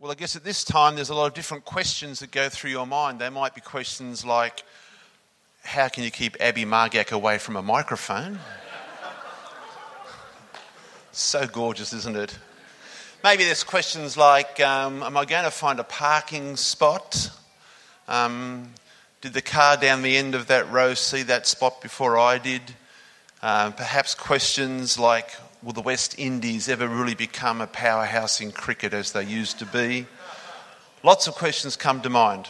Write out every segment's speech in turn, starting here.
Well, I guess at this time there's a lot of different questions that go through your mind. There might be questions like, how can you keep Abby Margak away from a microphone? so gorgeous, isn't it? Maybe there's questions like, um, am I going to find a parking spot? Um, did the car down the end of that row see that spot before I did? Uh, perhaps questions like, will the West Indies ever really become a powerhouse in cricket as they used to be? Lots of questions come to mind.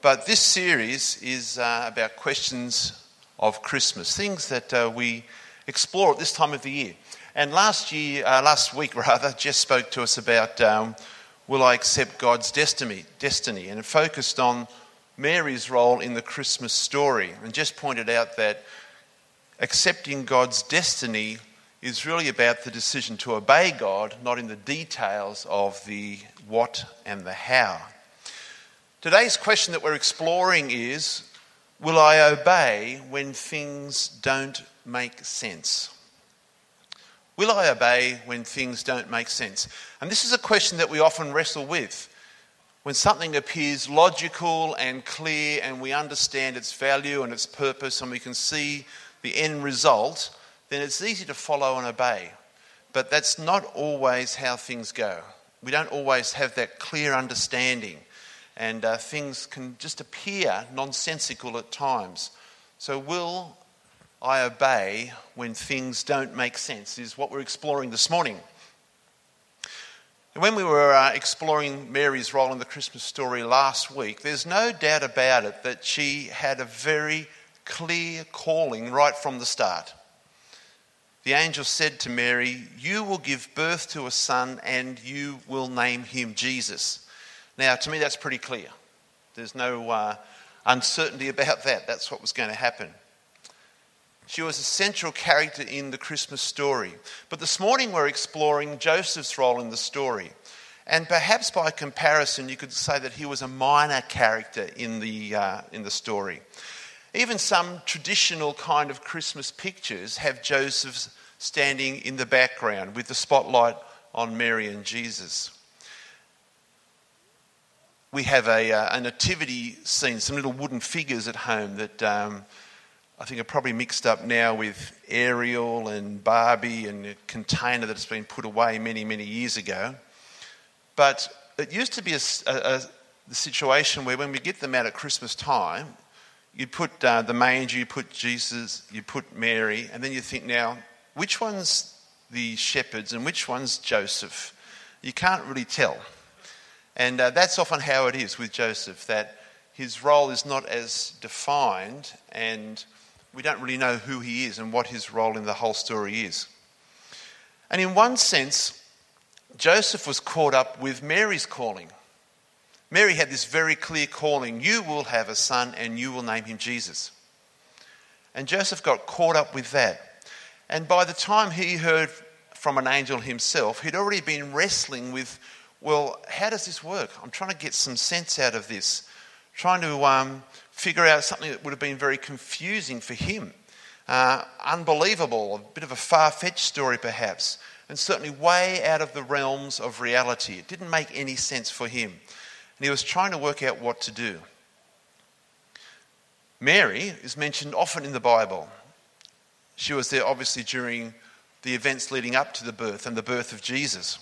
But this series is uh, about questions of Christmas, things that uh, we explore at this time of the year. And last year, uh, last week rather, Jess spoke to us about um, will I accept God's destiny, destiny, and it focused on Mary's role in the Christmas story, and just pointed out that accepting God's destiny is really about the decision to obey God, not in the details of the what and the how. Today's question that we're exploring is Will I obey when things don't make sense? Will I obey when things don't make sense? And this is a question that we often wrestle with. When something appears logical and clear, and we understand its value and its purpose, and we can see the end result, then it's easy to follow and obey. But that's not always how things go. We don't always have that clear understanding, and uh, things can just appear nonsensical at times. So, will I obey when things don't make sense? Is what we're exploring this morning. When we were uh, exploring Mary's role in the Christmas story last week, there's no doubt about it that she had a very clear calling right from the start the angel said to Mary, You will give birth to a son and you will name him Jesus. Now, to me, that's pretty clear. There's no uh, uncertainty about that. That's what was going to happen. She was a central character in the Christmas story. But this morning, we're exploring Joseph's role in the story. And perhaps by comparison, you could say that he was a minor character in the, uh, in the story. Even some traditional kind of Christmas pictures have Joseph standing in the background with the spotlight on Mary and Jesus. We have a, uh, a nativity scene, some little wooden figures at home that um, I think are probably mixed up now with Ariel and Barbie and a container that's been put away many, many years ago. But it used to be a, a, a situation where when we get them out at Christmas time, you put uh, the manger, you put Jesus, you put Mary, and then you think, now, which one's the shepherds and which one's Joseph? You can't really tell. And uh, that's often how it is with Joseph, that his role is not as defined, and we don't really know who he is and what his role in the whole story is. And in one sense, Joseph was caught up with Mary's calling. Mary had this very clear calling you will have a son and you will name him Jesus. And Joseph got caught up with that. And by the time he heard from an angel himself, he'd already been wrestling with, well, how does this work? I'm trying to get some sense out of this, trying to um, figure out something that would have been very confusing for him. Uh, unbelievable, a bit of a far fetched story perhaps, and certainly way out of the realms of reality. It didn't make any sense for him and he was trying to work out what to do. Mary is mentioned often in the Bible. She was there obviously during the events leading up to the birth and the birth of Jesus.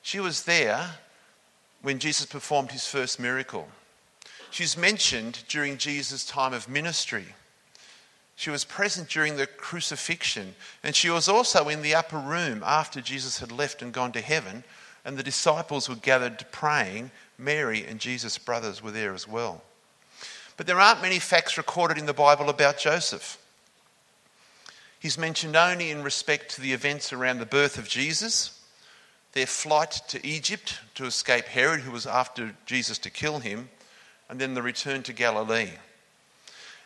She was there when Jesus performed his first miracle. She's mentioned during Jesus' time of ministry. She was present during the crucifixion, and she was also in the upper room after Jesus had left and gone to heaven, and the disciples were gathered praying Mary and Jesus' brothers were there as well. But there aren't many facts recorded in the Bible about Joseph. He's mentioned only in respect to the events around the birth of Jesus, their flight to Egypt to escape Herod, who was after Jesus to kill him, and then the return to Galilee.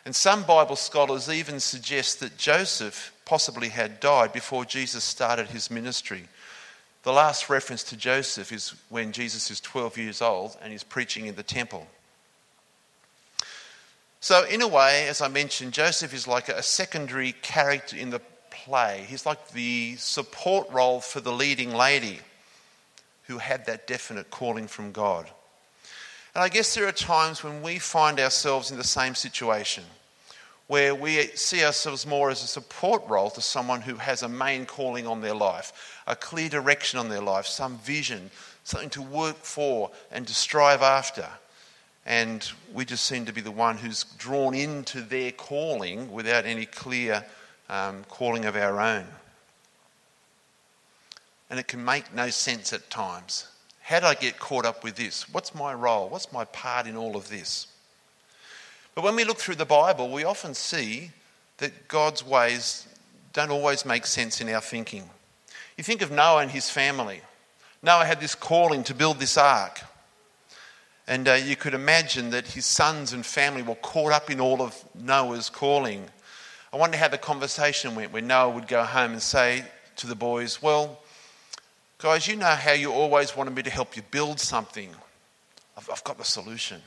And some Bible scholars even suggest that Joseph possibly had died before Jesus started his ministry the last reference to Joseph is when Jesus is 12 years old and he's preaching in the temple. So, in a way, as I mentioned, Joseph is like a secondary character in the play. He's like the support role for the leading lady. who had that definite calling from God. And I guess there are times when we find ourselves in the same situation where we see ourselves more as a support role to someone who has a main calling on their life, a clear direction on their life, some vision, something to work for and to strive after. And we just seem to be the one who's drawn into their calling without any clear um, calling of our own. And it can make no sense at times. How do I get caught up with this? What's my role? What's my part in all of this? But when we look through the Bible, we often see that God's ways don't always make sense in our thinking. You think of Noah and his family. Noah had this calling to build this ark. And uh, you could imagine that his sons and family were caught up in all of Noah's calling. I wonder how the conversation went when Noah would go home and say to the boys, Well, guys, you know how you always wanted me to help you build something. I've, I've got the solution.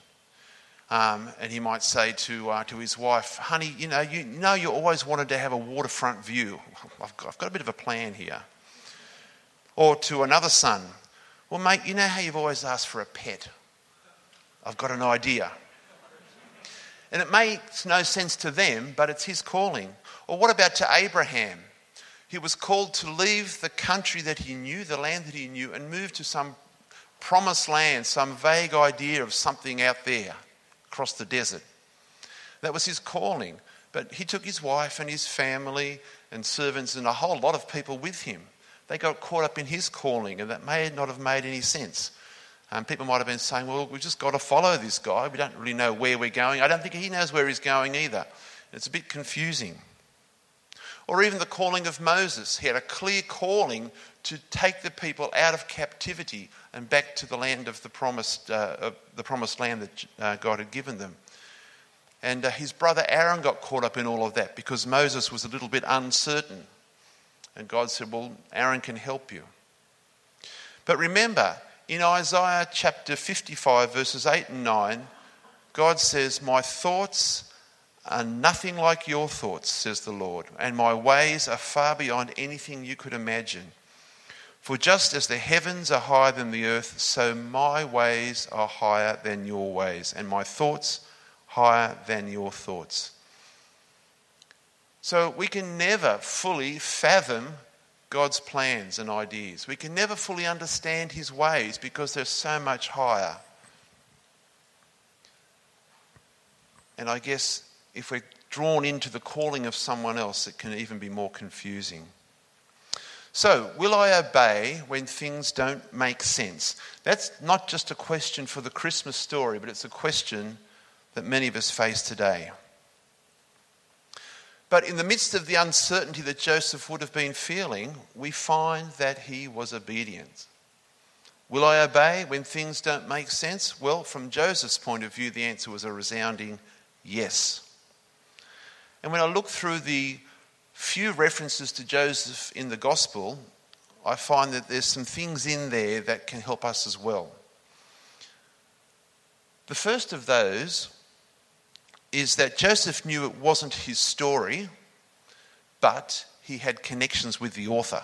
Um, and he might say to, uh, to his wife, Honey, you know, you, know you always wanted to have a waterfront view. I've got, I've got a bit of a plan here. Or to another son, Well, mate, you know how you've always asked for a pet? I've got an idea. And it makes no sense to them, but it's his calling. Or what about to Abraham? He was called to leave the country that he knew, the land that he knew, and move to some promised land, some vague idea of something out there across the desert. That was his calling. But he took his wife and his family and servants and a whole lot of people with him. They got caught up in his calling, and that may not have made any sense. Um, people might have been saying, well, we've just got to follow this guy. We don't really know where we're going. I don't think he knows where he's going either. It's a bit confusing. Or even the calling of Moses. He had a clear calling to take the people out of captivity and back to the land of the promised, uh, the promised land that uh, God had given them. And uh, his brother Aaron got caught up in all of that because Moses was a little bit uncertain. And God said, Well, Aaron can help you. But remember, in Isaiah chapter 55, verses 8 and 9, God says, My thoughts are nothing like your thoughts, says the Lord, and my ways are far beyond anything you could imagine. For just as the heavens are higher than the earth, so my ways are higher than your ways, and my thoughts higher than your thoughts. So we can never fully fathom God's plans and ideas. We can never fully understand his ways because they're so much higher. And I guess if we're drawn into the calling of someone else, it can even be more confusing. So, will I obey when things don't make sense? That's not just a question for the Christmas story, but it's a question that many of us face today. But in the midst of the uncertainty that Joseph would have been feeling, we find that he was obedient. Will I obey when things don't make sense? Well, from Joseph's point of view, the answer was a resounding yes. And when I look through the few references to Joseph in the gospel, I find that there's some things in there that can help us as well. The first of those is that Joseph knew it wasn't his story, but he had connections with the author.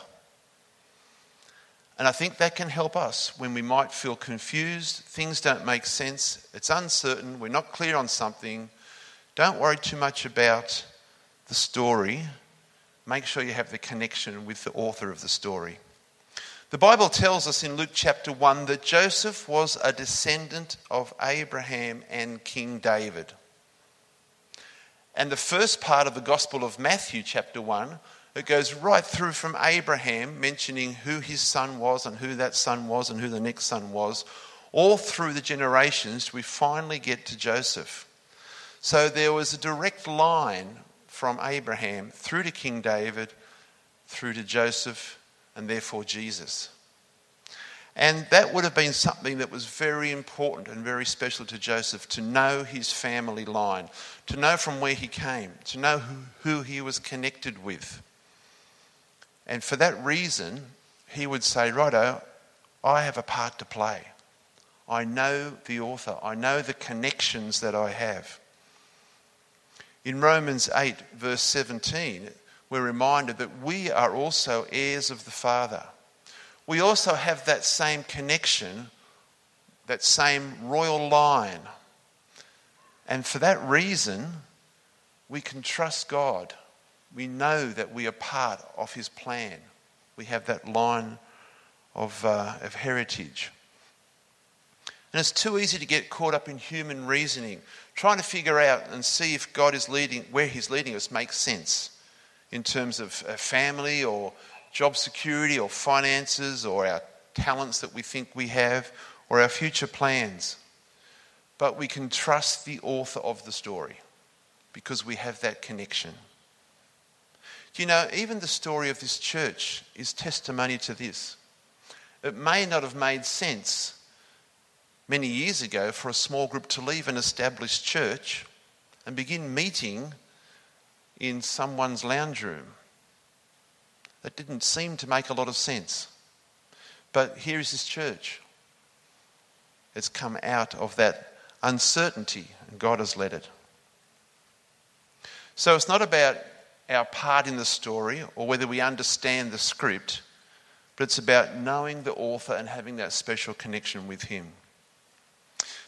And I think that can help us when we might feel confused, things don't make sense, it's uncertain, we're not clear on something. Don't worry too much about the story. Make sure you have the connection with the author of the story. The Bible tells us in Luke chapter 1 that Joseph was a descendant of Abraham and King David. And the first part of the Gospel of Matthew, chapter 1, it goes right through from Abraham, mentioning who his son was and who that son was and who the next son was. All through the generations, we finally get to Joseph. So there was a direct line from Abraham through to King David, through to Joseph, and therefore Jesus. And that would have been something that was very important and very special to Joseph to know his family line, to know from where he came, to know who, he was connected with. And for that reason, he would say, Righto, I have a part to play. I know the author, I know the connections that I have. In Romans 8, verse 17, we're reminded that we are also heirs of the Father. we also have that same connection, that same royal line. And for that reason, we can trust God. We know that we are part of His plan. We have that line of, uh, of heritage. And it's too easy to get caught up in human reasoning, trying to figure out and see if God is leading, where He's leading us makes sense in terms of uh, family or job security or finances or our talents that we think we have or our future plans. But we can trust the author of the story because we have that connection. You know, even the story of this church is testimony to this. It may not have made sense many years ago for a small group to leave an established church and begin meeting in someone's lounge room. That didn't seem to make a lot of sense. But here is this church. It's come out of that uncertainty, and God has led it. So it's not about our part in the story or whether we understand the script, but it's about knowing the author and having that special connection with him.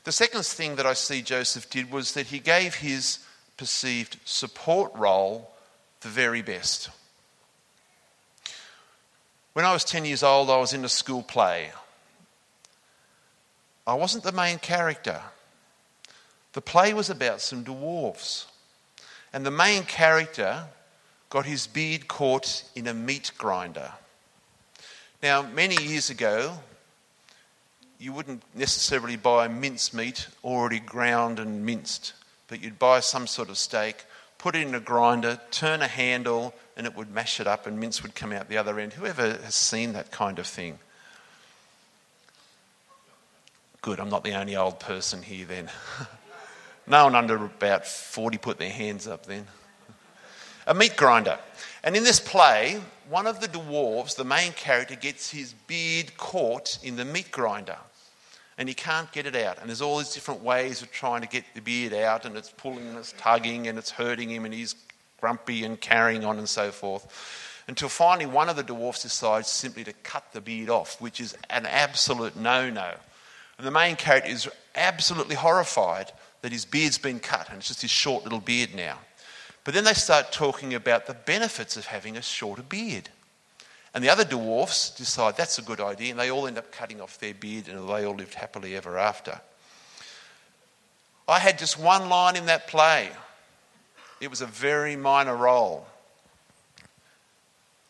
The second thing that I see Joseph did was that he gave his perceived support role the very best. When I was 10 years old, I was in a school play. I wasn't the main character. The play was about some dwarfs. And the main character got his beard caught in a meat grinder. Now, many years ago, you wouldn't necessarily buy mincemeat already ground and minced, but you'd buy some sort of steak, put it in a grinder, turn a handle, and it would mash it up and mince would come out the other end. Whoever has seen that kind of thing? Good, I'm not the only old person here then. no one under about 40 put their hands up then. A meat grinder. And in this play, one of the dwarves, the main character, gets his beard caught in the meat grinder. And he can't get it out. And there's all these different ways of trying to get the beard out, and it's pulling and it's tugging and it's hurting him, and he's grumpy and carrying on and so forth. Until finally, one of the dwarfs decides simply to cut the beard off, which is an absolute no no. And the main character is absolutely horrified that his beard's been cut, and it's just his short little beard now. But then they start talking about the benefits of having a shorter beard. And the other dwarfs decide that's a good idea, and they all end up cutting off their beard, and they all lived happily ever after. I had just one line in that play. It was a very minor role.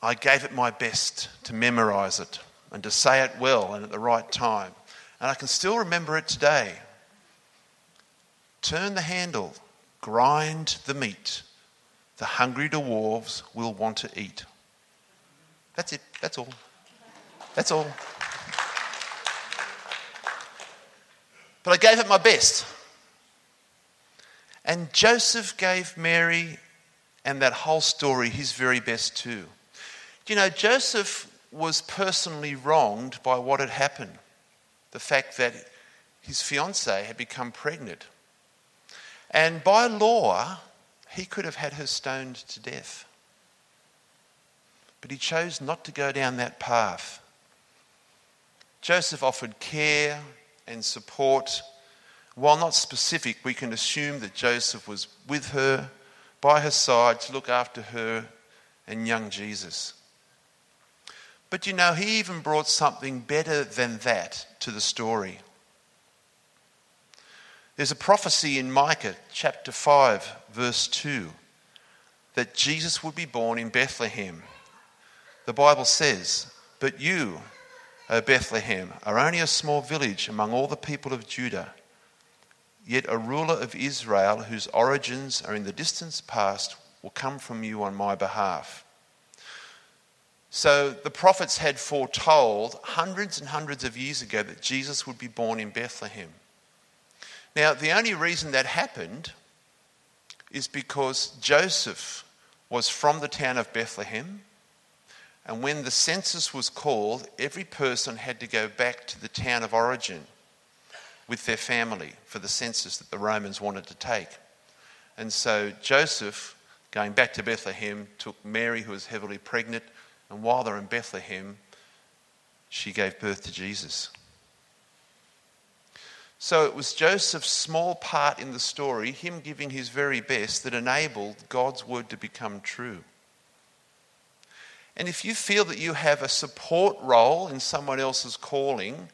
I gave it my best to memorize it and to say it well and at the right time. And I can still remember it today. Turn the handle, grind the meat, the hungry dwarves will want to eat. That's it. That's all. That's all. But I gave it my best. And Joseph gave Mary and that whole story his very best too. You know, Joseph was personally wronged by what had happened. The fact that his fiancée had become pregnant. And by law, he could have had her stoned to death. But he chose not to go down that path. Joseph offered care and support. While not specific, we can assume that Joseph was with her, by her side, to look after her and young Jesus. But you know, he even brought something better than that to the story. There's a prophecy in Micah chapter 5, verse 2, that Jesus would be born in Bethlehem. The Bible says, But you, O Bethlehem, are only a small village among all the people of Judah. Yet a ruler of Israel, whose origins are in the distant past, will come from you on my behalf. So the prophets had foretold hundreds and hundreds of years ago that Jesus would be born in Bethlehem. Now, the only reason that happened is because Joseph was from the town of Bethlehem. And when the census was called, every person had to go back to the town of origin with their family for the census that the Romans wanted to take. And so Joseph, going back to Bethlehem, took Mary, who was heavily pregnant, and while they're in Bethlehem, she gave birth to Jesus. So it was Joseph's small part in the story, him giving his very best, that enabled God's word to become true. And if you feel that you have a support role in someone else's calling,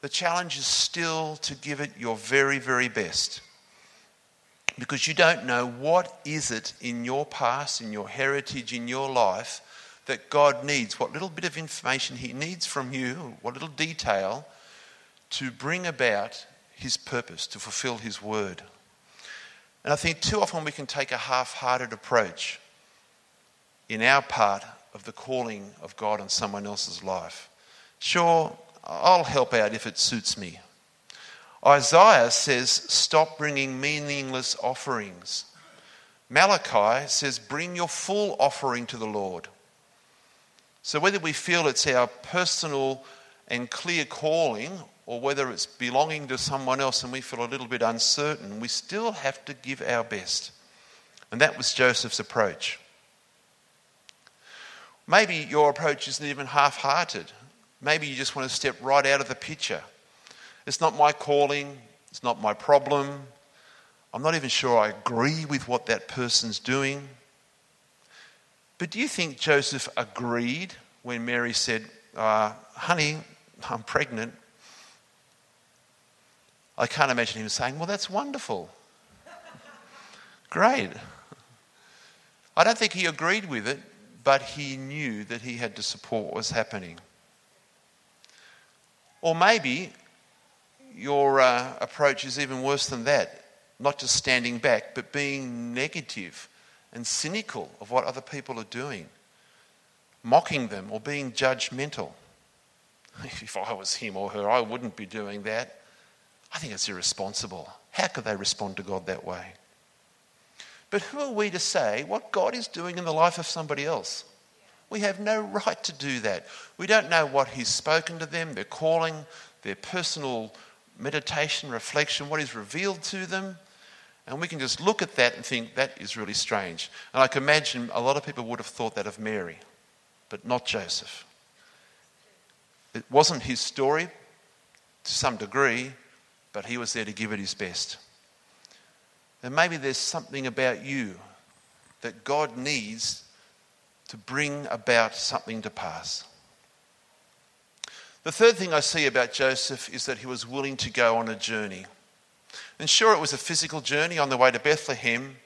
the challenge is still to give it your very, very best. Because you don't know what is it in your past, in your heritage, in your life that God needs, what little bit of information He needs from you, what little detail to bring about his purpose, to fulfill his word. And I think too often we can take a half hearted approach in our part of the calling of God on someone else's life. Sure, I'll help out if it suits me. Isaiah says, Stop bringing meaningless offerings. Malachi says, Bring your full offering to the Lord. So, whether we feel it's our personal and clear calling or whether it's belonging to someone else and we feel a little bit uncertain, we still have to give our best. And that was Joseph's approach. Maybe your approach isn't even half hearted. Maybe you just want to step right out of the picture. It's not my calling, it's not my problem. I'm not even sure I agree with what that person's doing. But do you think Joseph agreed when Mary said, uh, Honey, I'm pregnant? I can't imagine him saying, Well, that's wonderful. Great. I don't think he agreed with it, but he knew that he had to support what was happening. Or maybe your uh, approach is even worse than that not just standing back, but being negative and cynical of what other people are doing, mocking them or being judgmental. If I was him or her, I wouldn't be doing that. I think it's irresponsible. How could they respond to God that way? But who are we to say what God is doing in the life of somebody else? We have no right to do that. We don't know what He's spoken to them, their calling, their personal meditation, reflection, what is revealed to them. And we can just look at that and think that is really strange. And I can imagine a lot of people would have thought that of Mary, but not Joseph. It wasn't his story to some degree, but he was there to give it his best. And maybe there's something about you that God needs to bring about something to pass. The third thing I see about Joseph is that he was willing to go on a journey. And sure, it was a physical journey on the way to Bethlehem.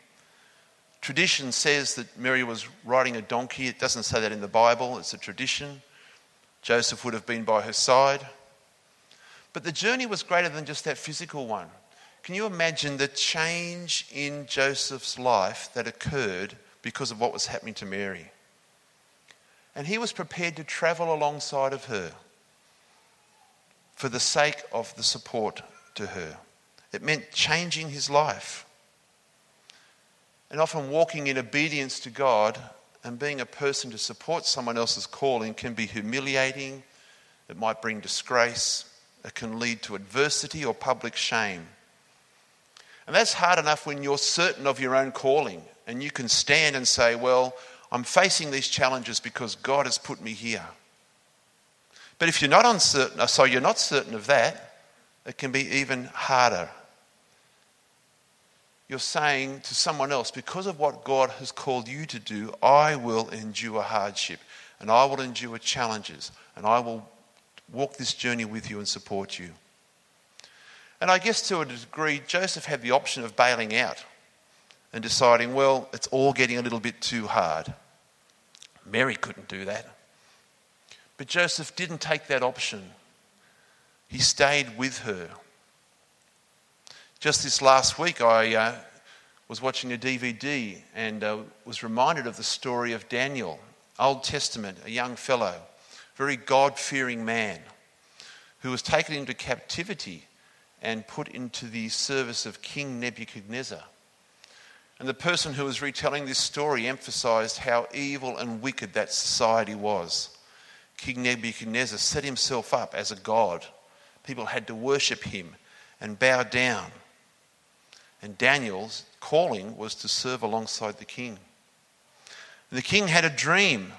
Tradition says that Mary was riding a donkey. It doesn't say that in the Bible, it's a tradition. Joseph would have been by her side. But the journey was greater than just that physical one. Can you imagine the change in Joseph's life that occurred because of what was happening to Mary? And he was prepared to travel alongside of her for the sake of the support to her. It meant changing his life. And often walking in obedience to God and being a person to support someone else's calling can be humiliating. It might bring disgrace. Can lead to adversity or public shame. And that's hard enough when you're certain of your own calling and you can stand and say, Well, I'm facing these challenges because God has put me here. But if you're not uncertain, uh, so you're not certain of that, it can be even harder. You're saying to someone else, because of what God has called you to do, I will endure hardship and I will endure challenges and I will walk this journey with you and support you. And I guess to a degree, Joseph had the option of bailing out and deciding, well, it's all getting a little bit too hard. Mary couldn't do that. But Joseph didn't take that option, he stayed with her. Just this last week, I uh, was watching a DVD and uh, was reminded of the story of Daniel, Old Testament, a young fellow very God fearing man who was taken into captivity and put into the service of King Nebuchadnezzar. And the person who was retelling this story emphasized how evil and wicked that society was. King Nebuchadnezzar set himself up as a god. People had to worship him and bow down. And Daniel's calling was to serve alongside the king. And the king had a dream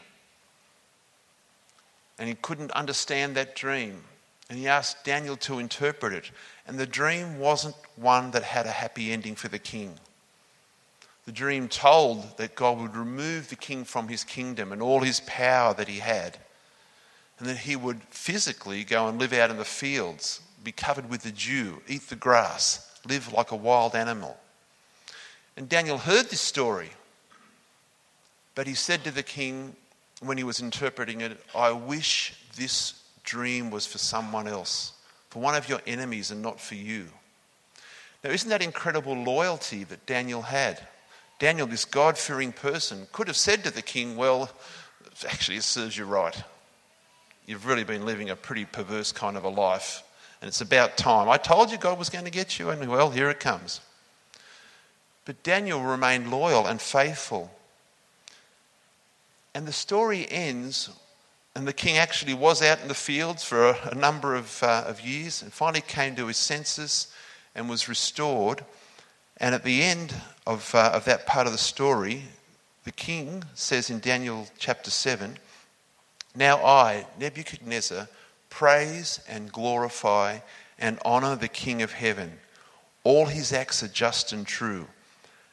and he couldn't understand that dream. And he asked Daniel to interpret it. And the dream wasn't one that had a happy ending for the king. The dream told that God would remove the king from his kingdom and all his power that he had, and that he would physically go and live out in the fields, be covered with the dew, eat the grass, live like a wild animal. And Daniel heard this story, but he said to the king when he was interpreting it, I wish this dream was for someone else, for one of your enemies and not for you. Now, isn't that incredible loyalty that Daniel had? Daniel, this God fearing person, could have said to the king, Well, actually, it serves you right. You've really been living a pretty perverse kind of a life, and it's about time. I told you God was going to get you, and well, here it comes. But Daniel remained loyal and faithful. And the story ends and the king actually was out in the fields for a, a number of, uh, of years and finally came to his senses and was restored. And at the end of, uh, of that part of the story, the king says in Daniel chapter 7 Now I, Nebuchadnezzar, praise and glorify and honor the King of heaven. All his acts are just and true,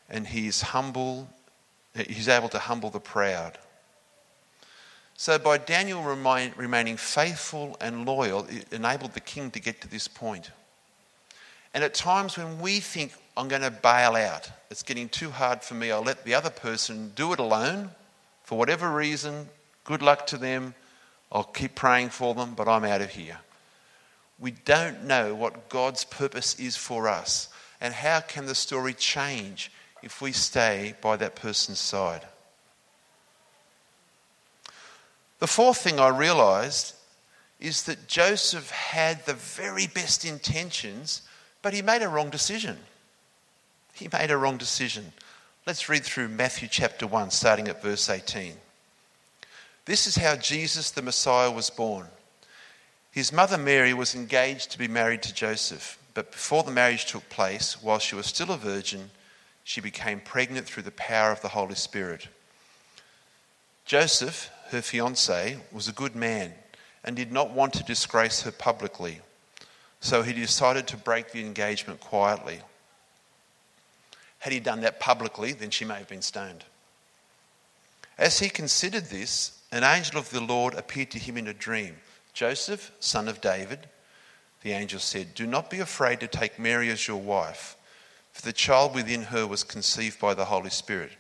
and he is humble, he's able to humble the proud. So, by Daniel remain, remaining faithful and loyal, it enabled the king to get to this point. And at times when we think, I'm going to bail out, it's getting too hard for me, I'll let the other person do it alone for whatever reason, good luck to them, I'll keep praying for them, but I'm out of here. We don't know what God's purpose is for us. And how can the story change if we stay by that person's side? The fourth thing I realized is that Joseph had the very best intentions, but he made a wrong decision. He made a wrong decision. Let's read through Matthew chapter 1, starting at verse 18. This is how Jesus the Messiah was born. His mother Mary was engaged to be married to Joseph, but before the marriage took place, while she was still a virgin, she became pregnant through the power of the Holy Spirit. Joseph, her fiance, was a good man and did not want to disgrace her publicly, so he decided to break the engagement quietly. Had he done that publicly, then she may have been stoned. As he considered this, an angel of the Lord appeared to him in a dream. Joseph, son of David, the angel said, Do not be afraid to take Mary as your wife, for the child within her was conceived by the Holy Spirit.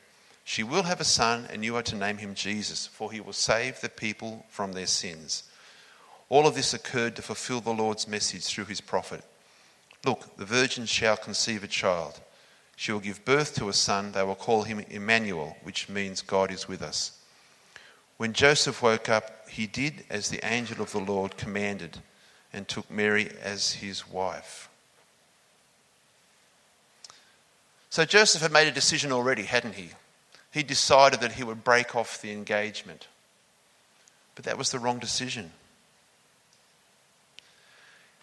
She will have a son, and you are to name him Jesus, for he will save the people from their sins. All of this occurred to fulfill the Lord's message through his prophet. Look, the virgin shall conceive a child. She will give birth to a son. They will call him Emmanuel, which means God is with us. When Joseph woke up, he did as the angel of the Lord commanded and took Mary as his wife. So Joseph had made a decision already, hadn't he? He decided that he would break off the engagement. But that was the wrong decision.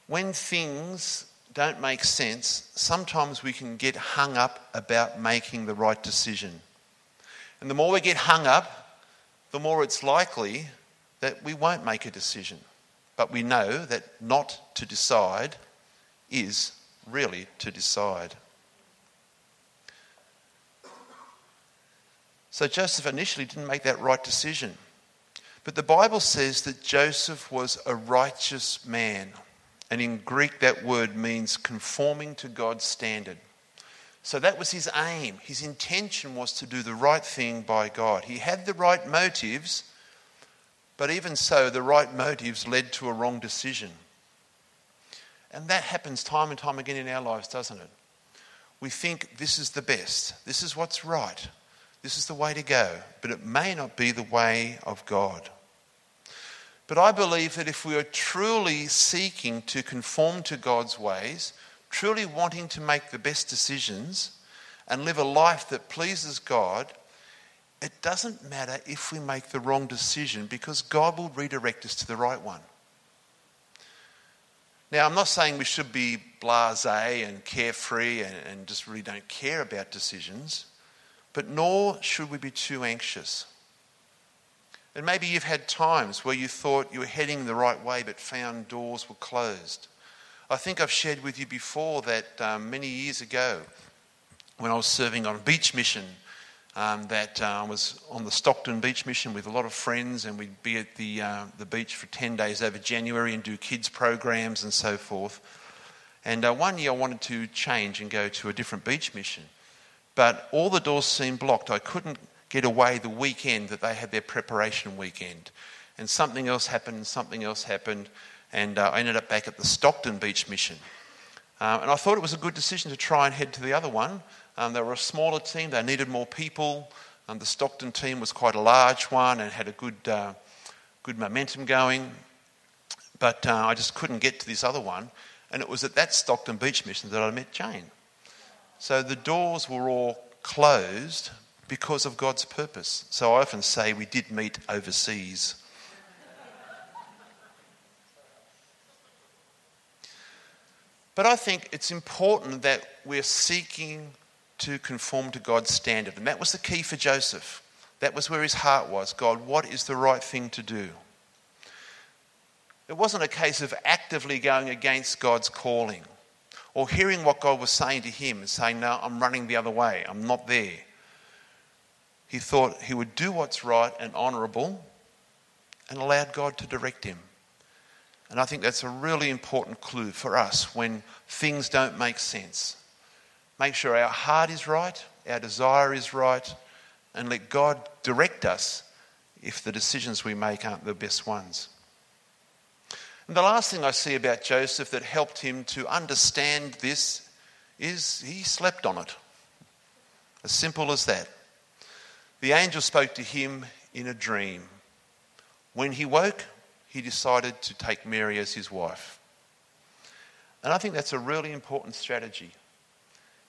When things don't make sense, sometimes we can get hung up about making the right decision. And the more we get hung up, the more it's likely that we won't make a decision. But we know that not to decide is really to decide. So Joseph initially didn't make that right decision. But the Bible says that Joseph was a righteous man. And in Greek, that word means conforming to God's standard. So that was his aim. His intention was to do the right thing by God. He had the right motives, but even so, the right motives led to a wrong decision. And that happens time and time again in our lives, doesn't it? We think this is the best, this is what's right. This is the way to go, but it may not be the way of God. But I believe that if we are truly seeking to conform to God's ways, truly wanting to make the best decisions and live a life that pleases God, it doesn't matter if we make the wrong decision because God will redirect us to the right one. Now, I'm not saying we should be blase and carefree and, and just really don't care about decisions. But nor should we be too anxious. And maybe you've had times where you thought you were heading the right way but found doors were closed. I think I've shared with you before that um, many years ago, when I was serving on a beach mission, um, that uh, I was on the Stockton Beach mission with a lot of friends, and we'd be at the, uh, the beach for 10 days over January and do kids' programs and so forth. And uh, one year I wanted to change and go to a different beach mission, but all the doors seemed blocked. I couldn't get away the weekend that they had their preparation weekend. And something else happened, something else happened, and uh, I ended up back at the Stockton Beach Mission. Um, and I thought it was a good decision to try and head to the other one. Um, they were a smaller team, they needed more people. Um, the Stockton team was quite a large one and had a good, uh, good momentum going. But uh, I just couldn't get to this other one. And it was at that Stockton Beach Mission that I met Jane. So the doors were all closed, because of God's purpose. So I often say we did meet overseas. But I think it's important that we're seeking to conform to God's standard. And that was the key for Joseph. That was where his heart was God, what is the right thing to do? It wasn't a case of actively going against God's calling or hearing what God was saying to him and saying, No, I'm running the other way, I'm not there he thought he would do what's right and honourable and allowed God to direct him. And I think that's a really important clue for us when things don't make sense. Make sure our heart is right, our desire is right, and let God direct us if the decisions we make aren't the best ones. And the last thing I see about Joseph that helped him to understand this is he slept on it. As simple as that. The angel spoke to him in a dream. When he woke, he decided to take Mary as his wife. And I think that's a really important strategy.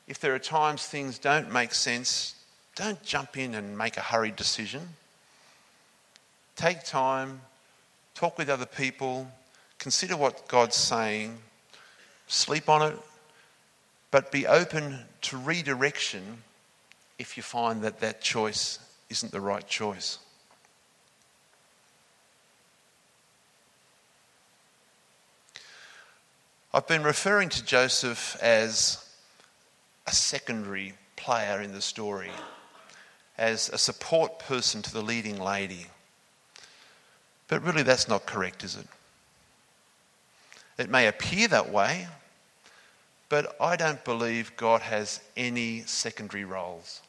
If there are times things don't make sense, don't jump in and make a hurried decision. Take time, talk with other people, consider what God's saying, sleep on it, but be open to redirection if you find that that choice isn't the right choice. I've been referring to Joseph as a secondary player in the story, as a support person to the leading lady. But really, that's not correct, is it? It may appear that way, but I don't believe God has any secondary roles.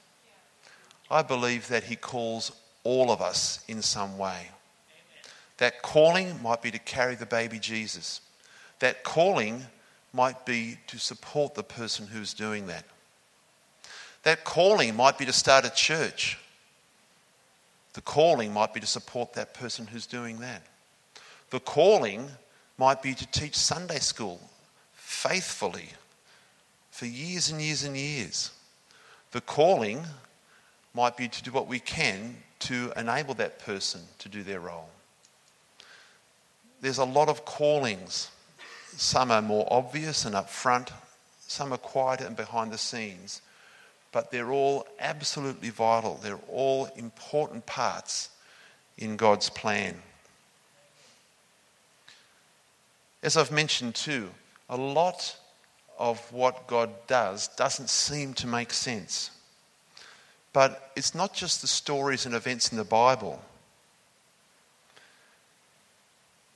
I believe that He calls all of us in some way. That calling might be to carry the baby Jesus. That calling might be to support the person who's doing that. That calling might be to start a church. The calling might be to support that person who's doing that. The calling might be to teach Sunday school faithfully for years and years and years. The calling might be to do what we can to enable that person to do their role. There's a lot of callings. Some are more obvious and upfront, some are quieter and behind the scenes, but they're all absolutely vital. They're all important parts in God's plan. As I've mentioned too, a lot of what God does doesn't seem to make sense. But it's not just the stories and events in the Bible.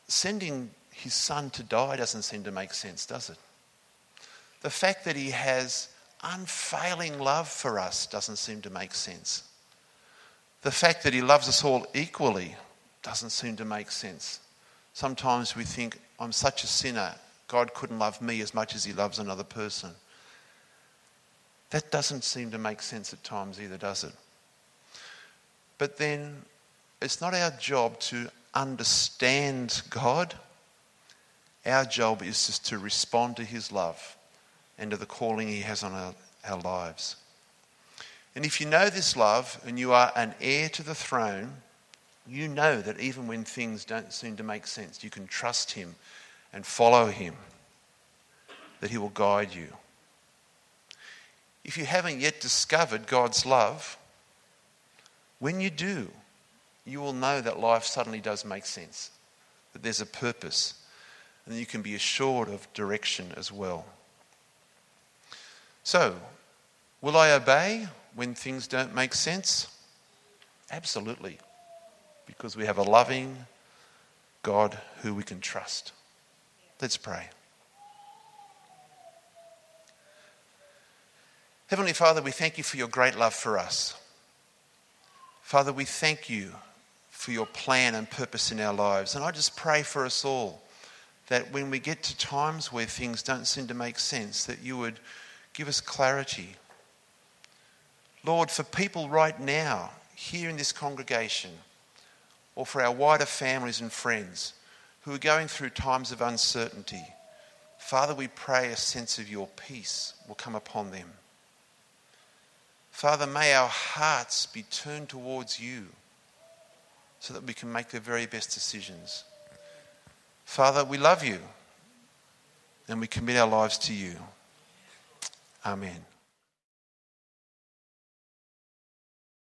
Sending his son to die doesn't seem to make sense, does it? The fact that he has unfailing love for us doesn't seem to make sense. The fact that he loves us all equally doesn't seem to make sense. Sometimes we think, I'm such a sinner, God couldn't love me as much as he loves another person. That doesn't seem to make sense at times either, does it? But then it's not our job to understand God. Our job is just to respond to His love and to the calling He has on our, our lives. And if you know this love and you are an heir to the throne, you know that even when things don't seem to make sense, you can trust Him and follow Him, that He will guide you. If you haven't yet discovered God's love, when you do, you will know that life suddenly does make sense, that there's a purpose, and you can be assured of direction as well. So, will I obey when things don't make sense? Absolutely, because we have a loving God who we can trust. Let's pray. Heavenly Father, we thank you for your great love for us. Father, we thank you for your plan and purpose in our lives. And I just pray for us all that when we get to times where things don't seem to make sense, that you would give us clarity. Lord, for people right now here in this congregation, or for our wider families and friends who are going through times of uncertainty, Father, we pray a sense of your peace will come upon them. Father, may our hearts be turned towards you so that we can make the very best decisions. Father, we love you and we commit our lives to you. Amen.